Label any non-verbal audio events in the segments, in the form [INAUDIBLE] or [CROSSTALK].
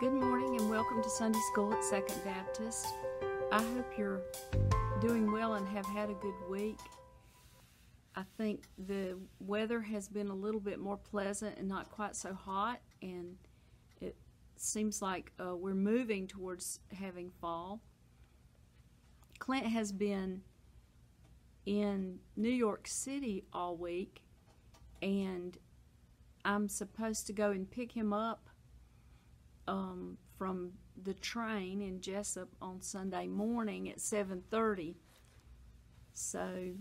Good morning and welcome to Sunday School at Second Baptist. I hope you're doing well and have had a good week. I think the weather has been a little bit more pleasant and not quite so hot, and it seems like uh, we're moving towards having fall. Clint has been in New York City all week, and I'm supposed to go and pick him up um, from the train in Jesup on Sunday morning at 7:30. So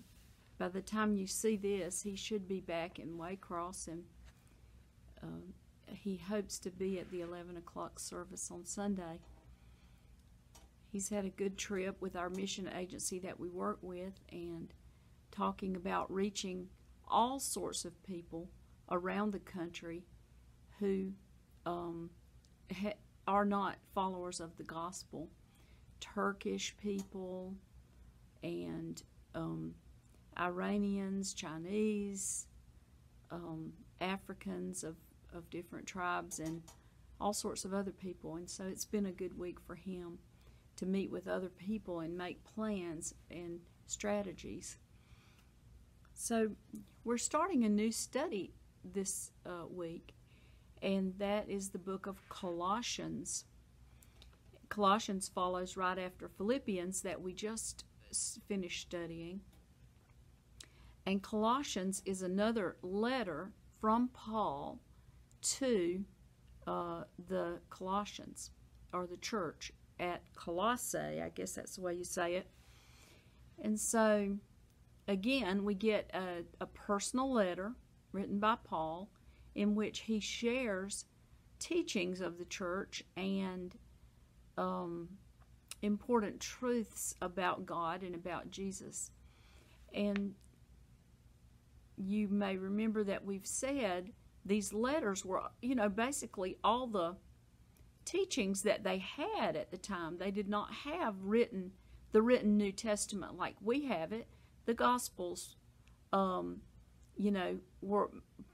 by the time you see this, he should be back in Waycross, and um, he hopes to be at the 11 o'clock service on Sunday. He's had a good trip with our mission agency that we work with, and talking about reaching all sorts of people around the country who um, are not followers of the gospel. Turkish people and um, Iranians, Chinese, um, Africans of, of different tribes, and all sorts of other people. And so it's been a good week for him to meet with other people and make plans and strategies. So we're starting a new study this uh, week, and that is the book of Colossians. Colossians follows right after Philippians that we just finished studying. And Colossians is another letter from Paul to uh, the Colossians, or the church at Colossae. I guess that's the way you say it. And so, again, we get a, a personal letter written by Paul in which he shares teachings of the church and um, important truths about God and about Jesus. And you may remember that we've said these letters were, you know, basically all the teachings that they had at the time. They did not have written the written New Testament like we have it. The Gospels, um, you know, were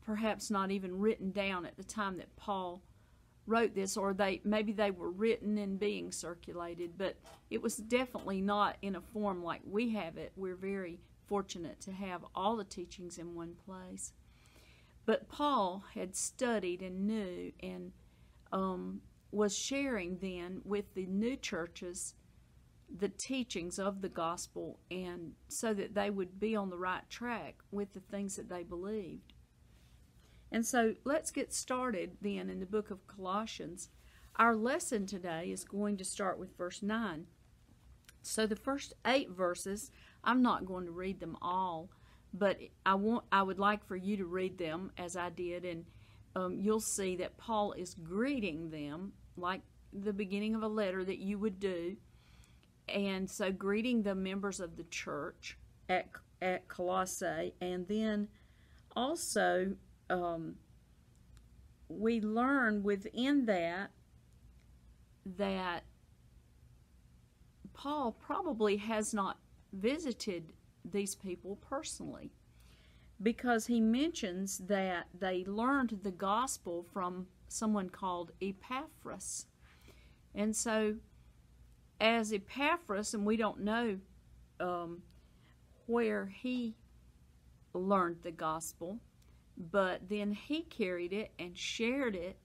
perhaps not even written down at the time that Paul wrote this, or they maybe they were written and being circulated, but it was definitely not in a form like we have it. We're very fortunate to have all the teachings in one place. But Paul had studied and knew and um, was sharing then with the new churches the teachings of the gospel and so that they would be on the right track with the things that they believed. And so let's get started then in the book of Colossians. Our lesson today is going to start with verse 9. So the first 8 verses, I'm not going to read them all, but I want I would like for you to read them as I did and um, you'll see that Paul is greeting them like the beginning of a letter that you would do and so greeting the members of the church at at Colossae, and then also um, we learn within that that Paul probably has not visited these people personally because he mentions that they learned the gospel from someone called Epaphras. And so as Epaphras, and we don't know um, where he learned the gospel, but then he carried it and shared it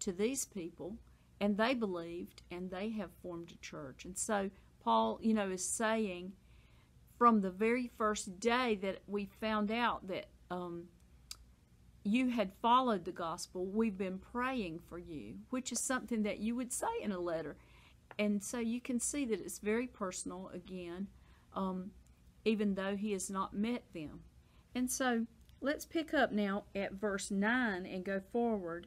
to these people, and they believed, and they have formed a church. And so Paul, you know, is saying from the very first day that we found out that um, you had followed the gospel, we've been praying for you, which is something that you would say in a letter and so you can see that it's very personal again, um, even though he has not met them. And so let's pick up now at verse 9 and go forward.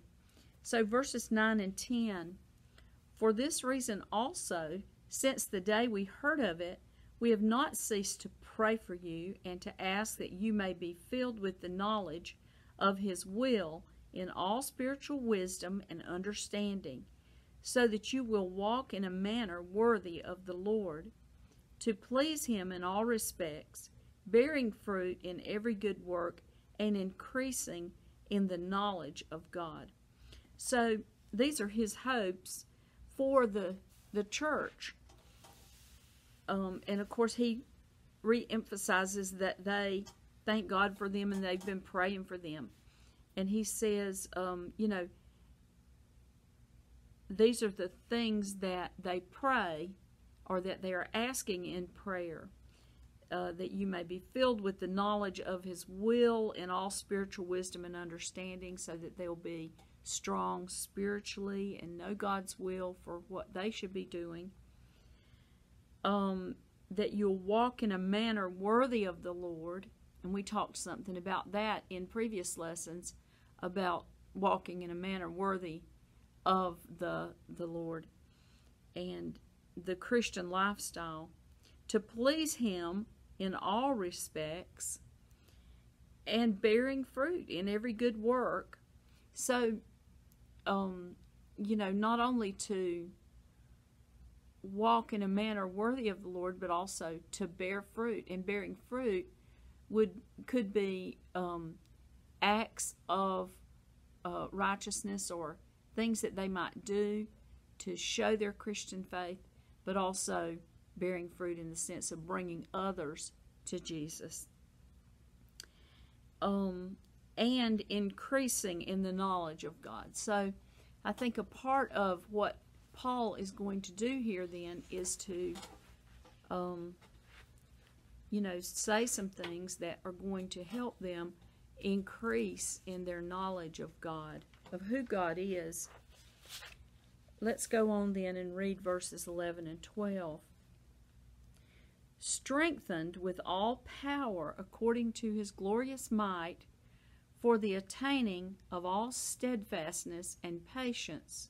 So verses 9 and 10 For this reason also, since the day we heard of it, we have not ceased to pray for you and to ask that you may be filled with the knowledge of his will in all spiritual wisdom and understanding so that you will walk in a manner worthy of the Lord, to please Him in all respects, bearing fruit in every good work, and increasing in the knowledge of God. So these are His hopes for the the church. Um, and of course, he re-emphasizes that they thank God for them and they've been praying for them. And he says, um, you know, these are the things that they pray or that they are asking in prayer. Uh, that you may be filled with the knowledge of his will in all spiritual wisdom and understanding, so that they'll be strong spiritually and know God's will for what they should be doing. Um, that you'll walk in a manner worthy of the Lord. And we talked something about that in previous lessons about walking in a manner worthy of the the Lord and the Christian lifestyle to please him in all respects and bearing fruit in every good work. So um you know not only to walk in a manner worthy of the Lord, but also to bear fruit. And bearing fruit would could be um, acts of uh, righteousness or things that they might do to show their Christian faith, but also bearing fruit in the sense of bringing others to Jesus. Um, and increasing in the knowledge of God. So I think a part of what Paul is going to do here then is to, um, you know, say some things that are going to help them increase in their knowledge of God, of who God is. Let's go on then and read verses 11 and 12. Strengthened with all power according to his glorious might for the attaining of all steadfastness and patience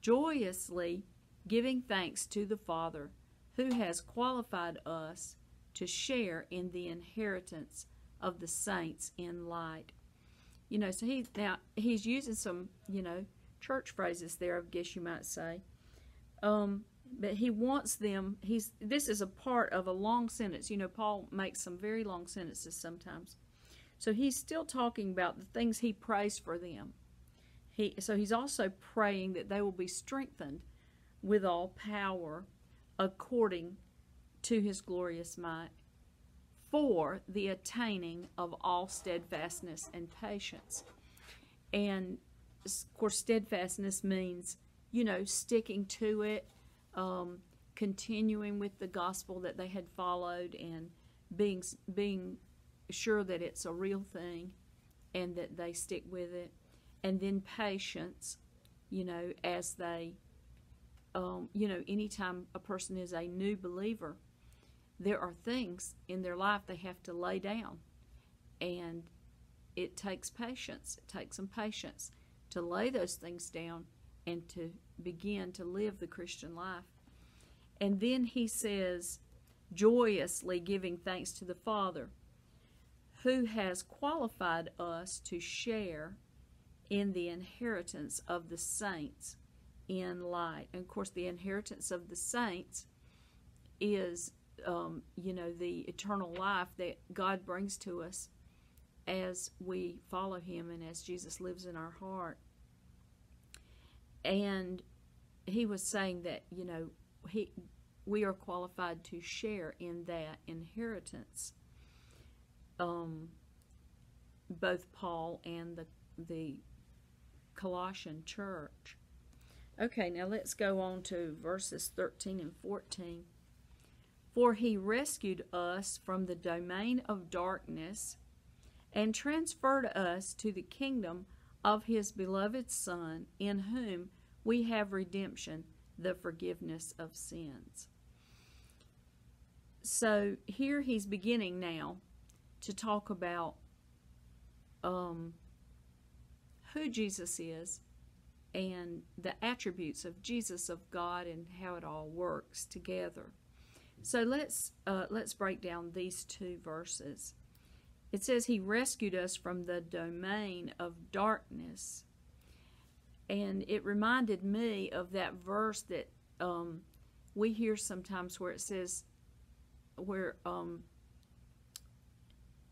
joyously giving thanks to the Father who has qualified us to share in the inheritance of the saints in light. You know, so he now he's using some, you know, church phrases there, I guess you might say. Um, but he wants them he's this is a part of a long sentence. You know, Paul makes some very long sentences sometimes. So he's still talking about the things he prays for them. He, so he's also praying that they will be strengthened with all power according to his glorious might for the attaining of all steadfastness and patience. And of course, steadfastness means, you know, sticking to it, um, continuing with the gospel that they had followed, and being being sure that it's a real thing, and that they stick with it and then patience, you know, as they, um, you know, anytime a person is a new believer, there are things in their life they have to lay down. And it takes patience. It takes some patience to lay those things down and to begin to live the Christian life. And then he says, joyously giving thanks to the Father, who has qualified us to share in the inheritance of the saints in light. And of course, the inheritance of the saints is, um, you know, the eternal life that God brings to us as we follow Him and as Jesus lives in our heart. And he was saying that, you know, he we are qualified to share in that inheritance. Um, both Paul and the the Colossian church. Okay, now let's go on to verses 13 and 14. For he rescued us from the domain of darkness and transferred us to the kingdom of his beloved Son, in whom we have redemption, the forgiveness of sins. So here he's beginning now to talk about um, who Jesus is and the attributes of Jesus of God and how it all works together. So let's uh, let's break down these two verses. It says he rescued us from the domain of darkness, and it reminded me of that verse that um, we hear sometimes where it says, where um,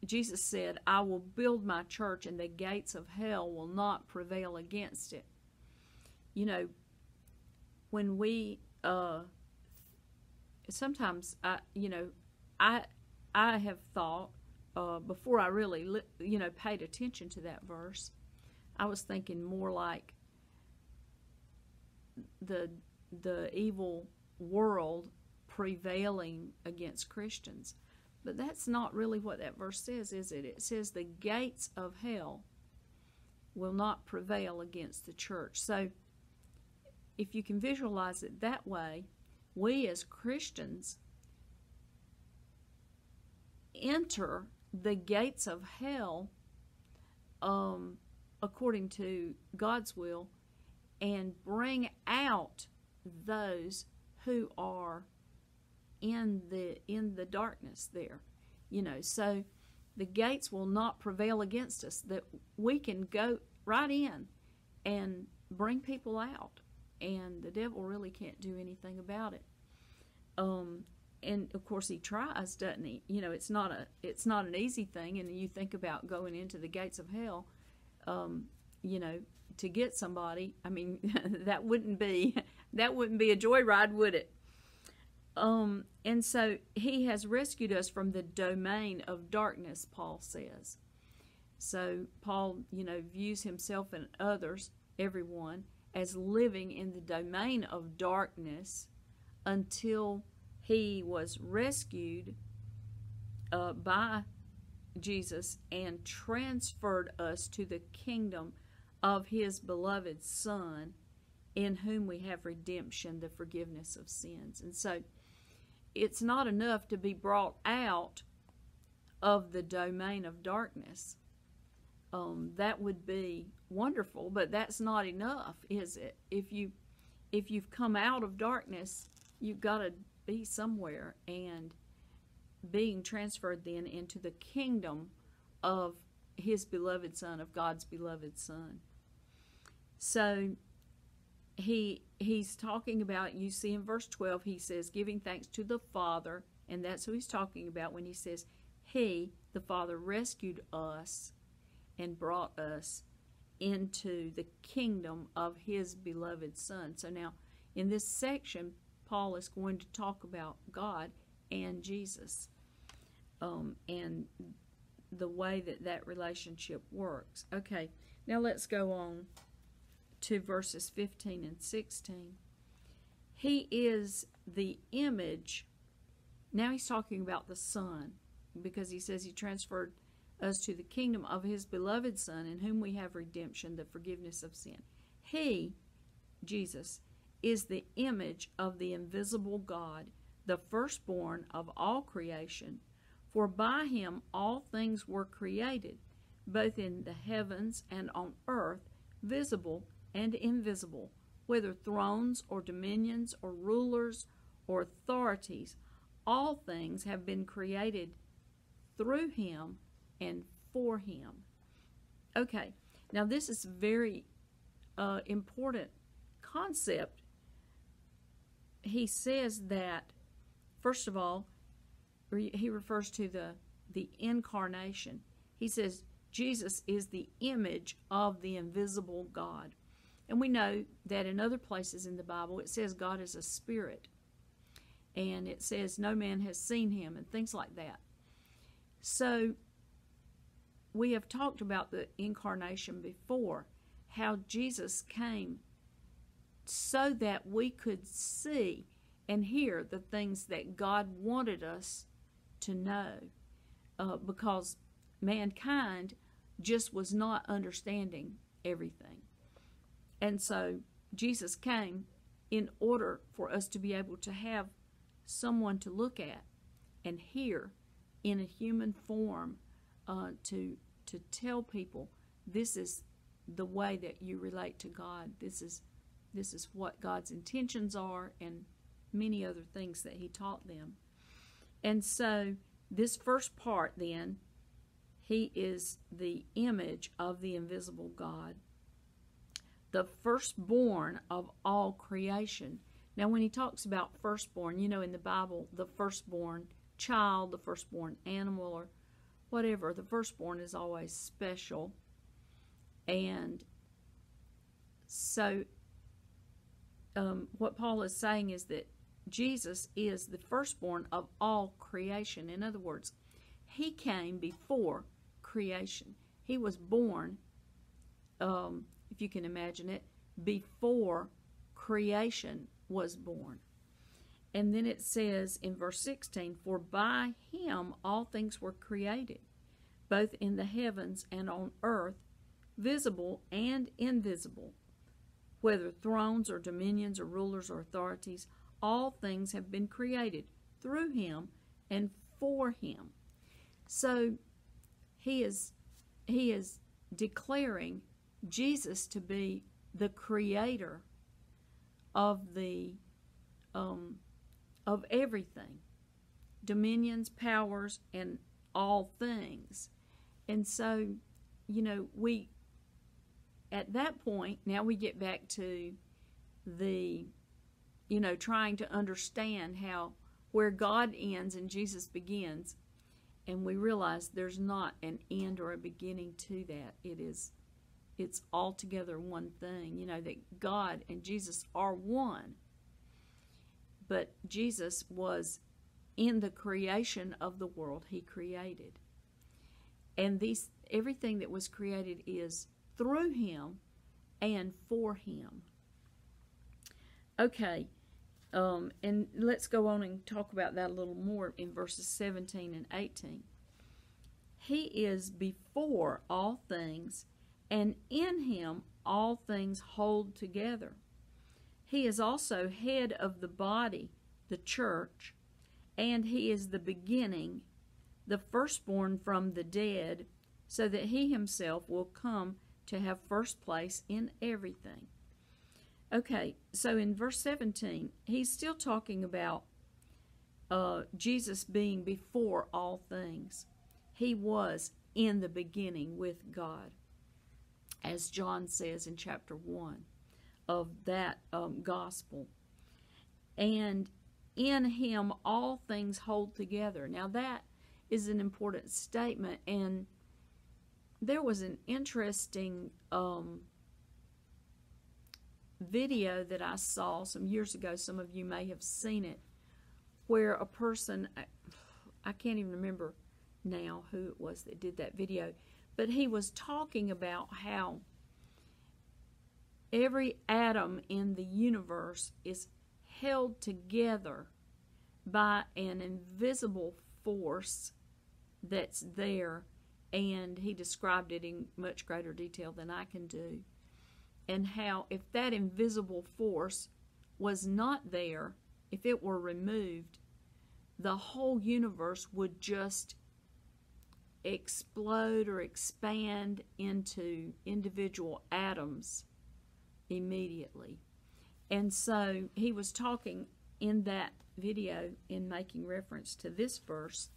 Jesus said, I will build my church and the gates of hell will not prevail against it. You know, when we uh, sometimes I you know I I have thought uh, before I really you know paid attention to that verse, I was thinking more like the the evil world prevailing against Christians. But that's not really what that verse says, is it? It says the gates of hell will not prevail against the church. So if you can visualize it that way, we as Christians enter the gates of hell um, according to God's will and bring out those who are in the in the darkness there you know. So the gates will not prevail against us that we can go right in and bring people out and the devil really can't do anything about it um and of course he tries doesn't he? You know it's not a it's not an easy thing and you think about going into the gates of hell um you know to get somebody. I mean [LAUGHS] that wouldn't be [LAUGHS] that wouldn't be a joyride would it? Um, and so he has rescued us from the domain of darkness, Paul says. So Paul, you know, views himself and others, everyone, as living in the domain of darkness until he was rescued uh, by Jesus and transferred us to the kingdom of his beloved Son, in whom we have redemption, the forgiveness of sins. And so, it's not enough to be brought out of the domain of darkness. Um, that would be wonderful, but that's not enough, is it? If you if you've come out of darkness, you've got to be somewhere and being transferred then into the kingdom of his beloved son, of God's beloved son. So he he's talking about you see in verse 12 he says giving thanks to the father and that's who he's talking about when he says he the father rescued us and brought us into the kingdom of his beloved son so now in this section paul is going to talk about god and jesus um, and the way that that relationship works okay now let's go on to verses 15 and 16. He is the image. Now he's talking about the Son because he says he transferred us to the kingdom of his beloved Son, in whom we have redemption, the forgiveness of sin. He, Jesus, is the image of the invisible God, the firstborn of all creation. For by him all things were created, both in the heavens and on earth, visible and invisible, whether thrones or dominions or rulers or authorities, all things have been created through him and for him. Okay, now this is very uh, important concept. He says that, first of all, he refers to the, the incarnation. He says Jesus is the image of the invisible God. And we know that in other places in the Bible it says God is a spirit. And it says no man has seen him and things like that. So we have talked about the incarnation before, how Jesus came so that we could see and hear the things that God wanted us to know. Uh, because mankind just was not understanding everything. And so Jesus came in order for us to be able to have someone to look at and hear in a human form uh, to to tell people this is the way that you relate to God. This is this is what God's intentions are and many other things that he taught them. And so this first part then he is the image of the invisible God the firstborn of all creation. Now, when he talks about firstborn, you know, in the Bible, the firstborn child, the firstborn animal, or whatever, the firstborn is always special. And so um, what Paul is saying is that Jesus is the firstborn of all creation. In other words, he came before creation. He was born, um, if you can imagine it, before creation was born. And then it says in verse 16, For by him all things were created, both in the heavens and on earth, visible and invisible, whether thrones or dominions or rulers or authorities, all things have been created through him and for him. So he is he is declaring Jesus to be the creator of the um, of everything, dominions, powers, and all things. And so, you know, we at that point now we get back to the you know trying to understand how where God ends and Jesus begins. And we realize there's not an end or a beginning to that. It is it's altogether one thing you know that god and jesus are one. But jesus was in the creation of the world he created. And these everything that was created is through him and for him okay um, and let's go on and talk about that a little more in verses 17 and 18. He is before all things, and in him all things hold together. He is also head of the body, the church, and he is the beginning, the firstborn from the dead, so that he himself will come to have first place in everything. Okay, so in verse 17, he's still talking about uh, Jesus being before all things. He was in the beginning with God, as John says in chapter 1 of that um, gospel. And in him all things hold together. Now, that is an important statement, and there was an interesting. Um, video that I saw some years ago. Some of you may have seen it, where a person, I can't even remember now who it was that did that video, but he was talking about how every atom in the universe is held together by an invisible force that's there, and he described it in much greater detail than I can do and how if that invisible force was not there, if it were removed, the whole universe would just explode or expand into individual atoms immediately. And so he was talking in that video in making reference to this verse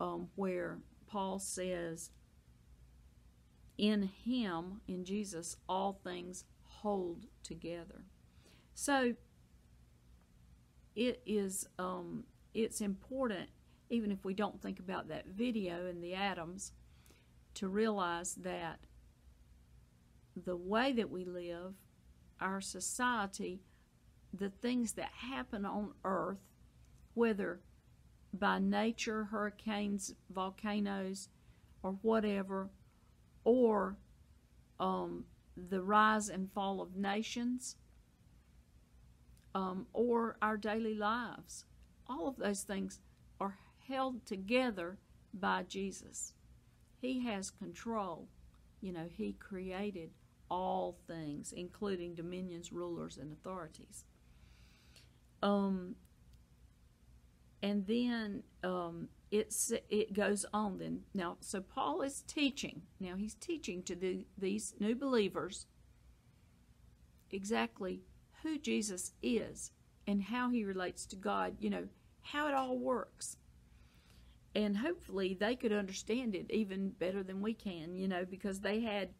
um, where Paul says, in him, in Jesus, all things hold together. So it is um, it's important, even if we don't think about that video and the atoms, to realize that the way that we live, our society, the things that happen on earth, whether by nature, hurricanes, volcanoes, or whatever, or um, the rise and fall of nations, um, or our daily lives. All of those things are held together by Jesus. He has control. You know, He created all things, including dominions, rulers, and authorities. Um, and then um, it's it goes on then. Now so paul is teaching. Now he's teaching to the, these new believers exactly who jesus is and how he relates to god you know how it all works. And hopefully they could understand it even better than we can you know because they had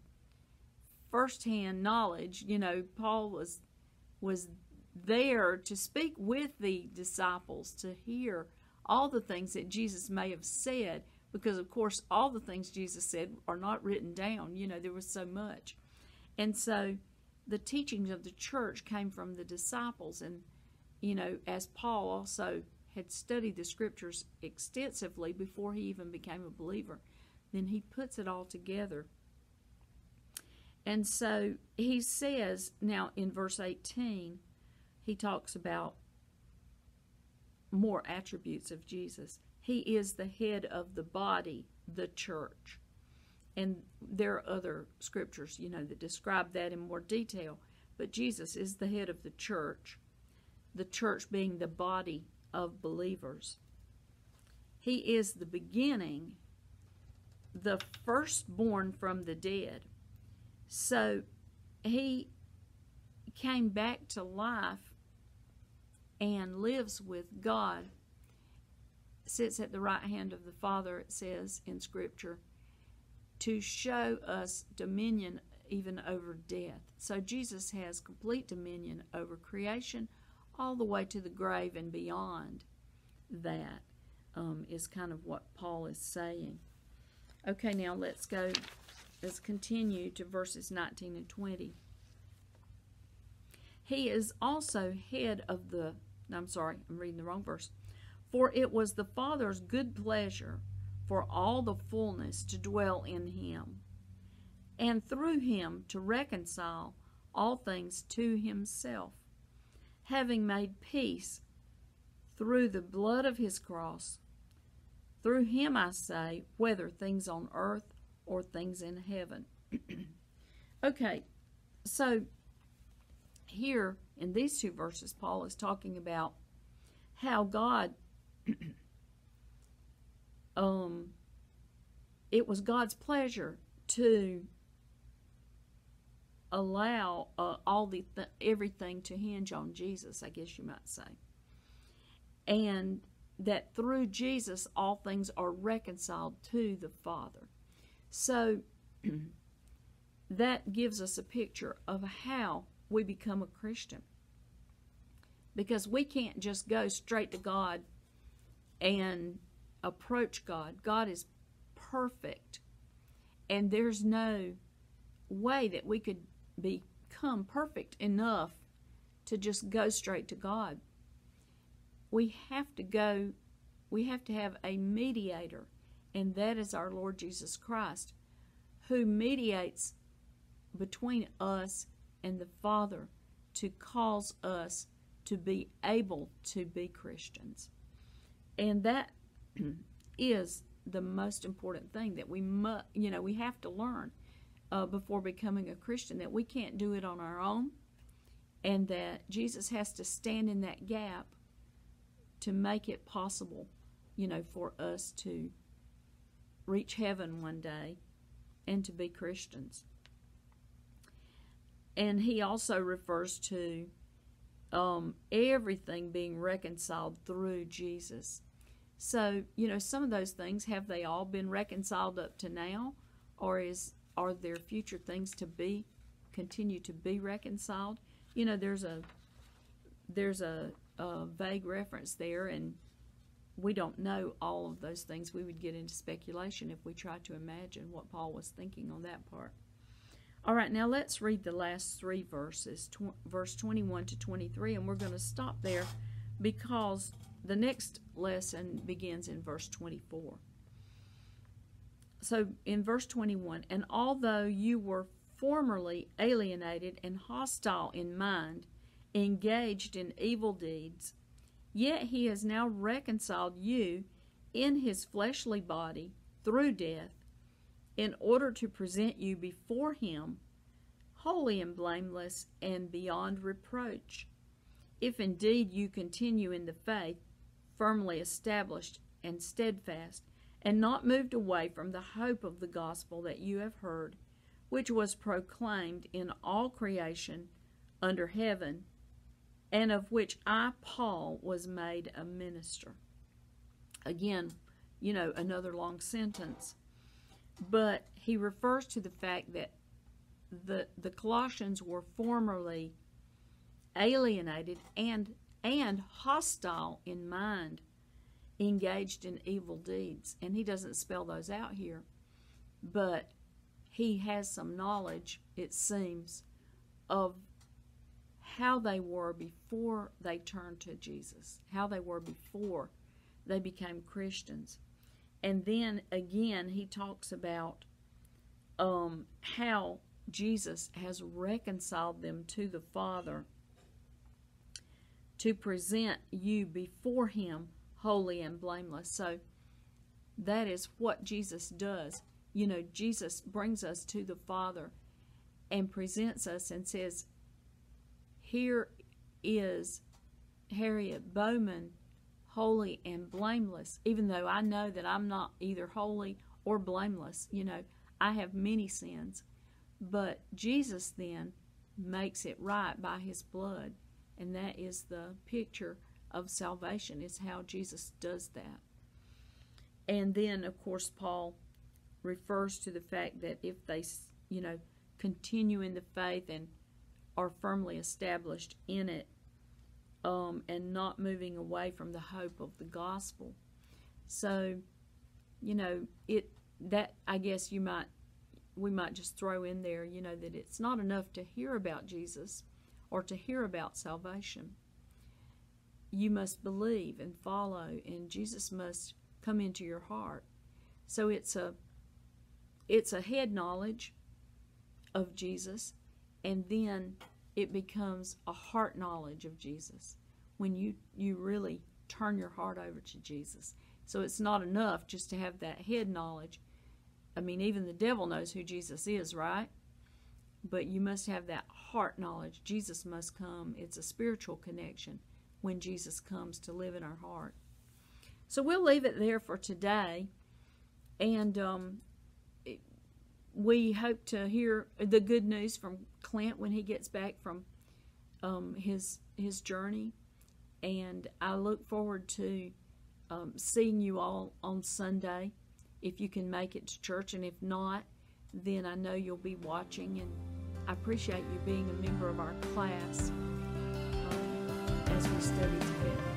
firsthand knowledge. You know paul was was there to speak with the disciples to hear all the things that Jesus may have said, because of course, all the things Jesus said are not written down. You know, there was so much. And so the teachings of the church came from the disciples. And, you know, as Paul also had studied the scriptures extensively before he even became a believer, then he puts it all together. And so he says, now in verse 18, he talks about more attributes of Jesus. He is the head of the body, the church. And there are other scriptures, you know, that describe that in more detail. But Jesus is the head of the church, the church being the body of believers. He is the beginning, the firstborn from the dead. So he came back to life and lives with God, sits at the right hand of the Father, it says in Scripture to show us dominion even over death. So Jesus has complete dominion over creation all the way to the grave and beyond that um, is kind of what Paul is saying. Okay, now let's go, let's continue to verses 19 and 20. He is also head of the, I'm sorry, I'm reading the wrong verse. For it was the Father's good pleasure for all the fullness to dwell in him, and through him to reconcile all things to himself, having made peace through the blood of his cross. Through him, I say, whether things on earth or things in heaven. [CLEARS THROAT] okay, so here in these two verses, Paul is talking about how God [CLEARS THROAT] um, it was God's pleasure to allow uh, all the th- everything to hinge on Jesus, I guess you might say, and that through Jesus all things are reconciled to the Father. So [CLEARS THROAT] that gives us a picture of how we become a Christian. Because we can't just go straight to God and approach God. God is perfect. And there's no way that we could become perfect enough to just go straight to God. We have to go, we have to have a mediator, and that is our Lord Jesus Christ, who mediates between us and the Father to cause us to be able to be Christians. And that [CLEARS THROAT] is the most important thing that we must, you know, we have to learn uh, before becoming a Christian that we can't do it on our own, and that Jesus has to stand in that gap to make it possible, you know, for us to reach heaven one day and to be Christians. And he also refers to um, everything being reconciled through Jesus. So, you know, some of those things have they all been reconciled up to now or is are there future things to be continue to be reconciled? You know, there's a there's a, a vague reference there and we don't know all of those things. We would get into speculation if we tried to imagine what Paul was thinking on that part. All right, now let's read the last three verses, tw- verse 21 to 23, and we're going to stop there because the next lesson begins in verse 24. So in verse 21, and although you were formerly alienated and hostile in mind, engaged in evil deeds, yet he has now reconciled you in his fleshly body through death, in order to present you before him holy and blameless and beyond reproach. If indeed you continue in the faith, firmly established and steadfast, and not moved away from the hope of the gospel that you have heard, which was proclaimed in all creation under heaven, and of which I, Paul, was made a minister. Again, you know, another long sentence. But he refers to the fact that the, the Colossians were formerly alienated and and hostile in mind, engaged in evil deeds. And he doesn't spell those out here, but he has some knowledge, it seems, of how they were before they turned to Jesus, how they were before they became Christians. And then again, he talks about um, how Jesus has reconciled them to the Father to present you before Him holy and blameless. So that is what Jesus does. You know, Jesus brings us to the Father and presents us and says, Here is Harriet Bowman holy and blameless, even though I know that I'm not either holy or blameless. You know, I have many sins. But Jesus then makes it right by his blood. And that is the picture of salvation, is how Jesus does that. And then, of course, Paul refers to the fact that if they, you know, continue in the faith and are firmly established in it, um, and not moving away from the hope of the gospel. So, you know, it that I guess you might we might just throw in there, you know, that it's not enough to hear about Jesus or to hear about salvation. You must believe and follow, and Jesus must come into your heart. So it's a it's a head knowledge of Jesus, and then it becomes a heart knowledge of Jesus when you you really turn your heart over to Jesus. So it's not enough just to have that head knowledge. I mean, even the devil knows who Jesus is, right? But you must have that heart knowledge. Jesus must come. It's a spiritual connection when Jesus comes to live in our heart. So we'll leave it there for today. And um, we hope to hear the good news from Clint when he gets back from um, his his journey, and I look forward to um, seeing you all on Sunday if you can make it to church, and if not, then I know you'll be watching, and I appreciate you being a member of our class um, as we study together.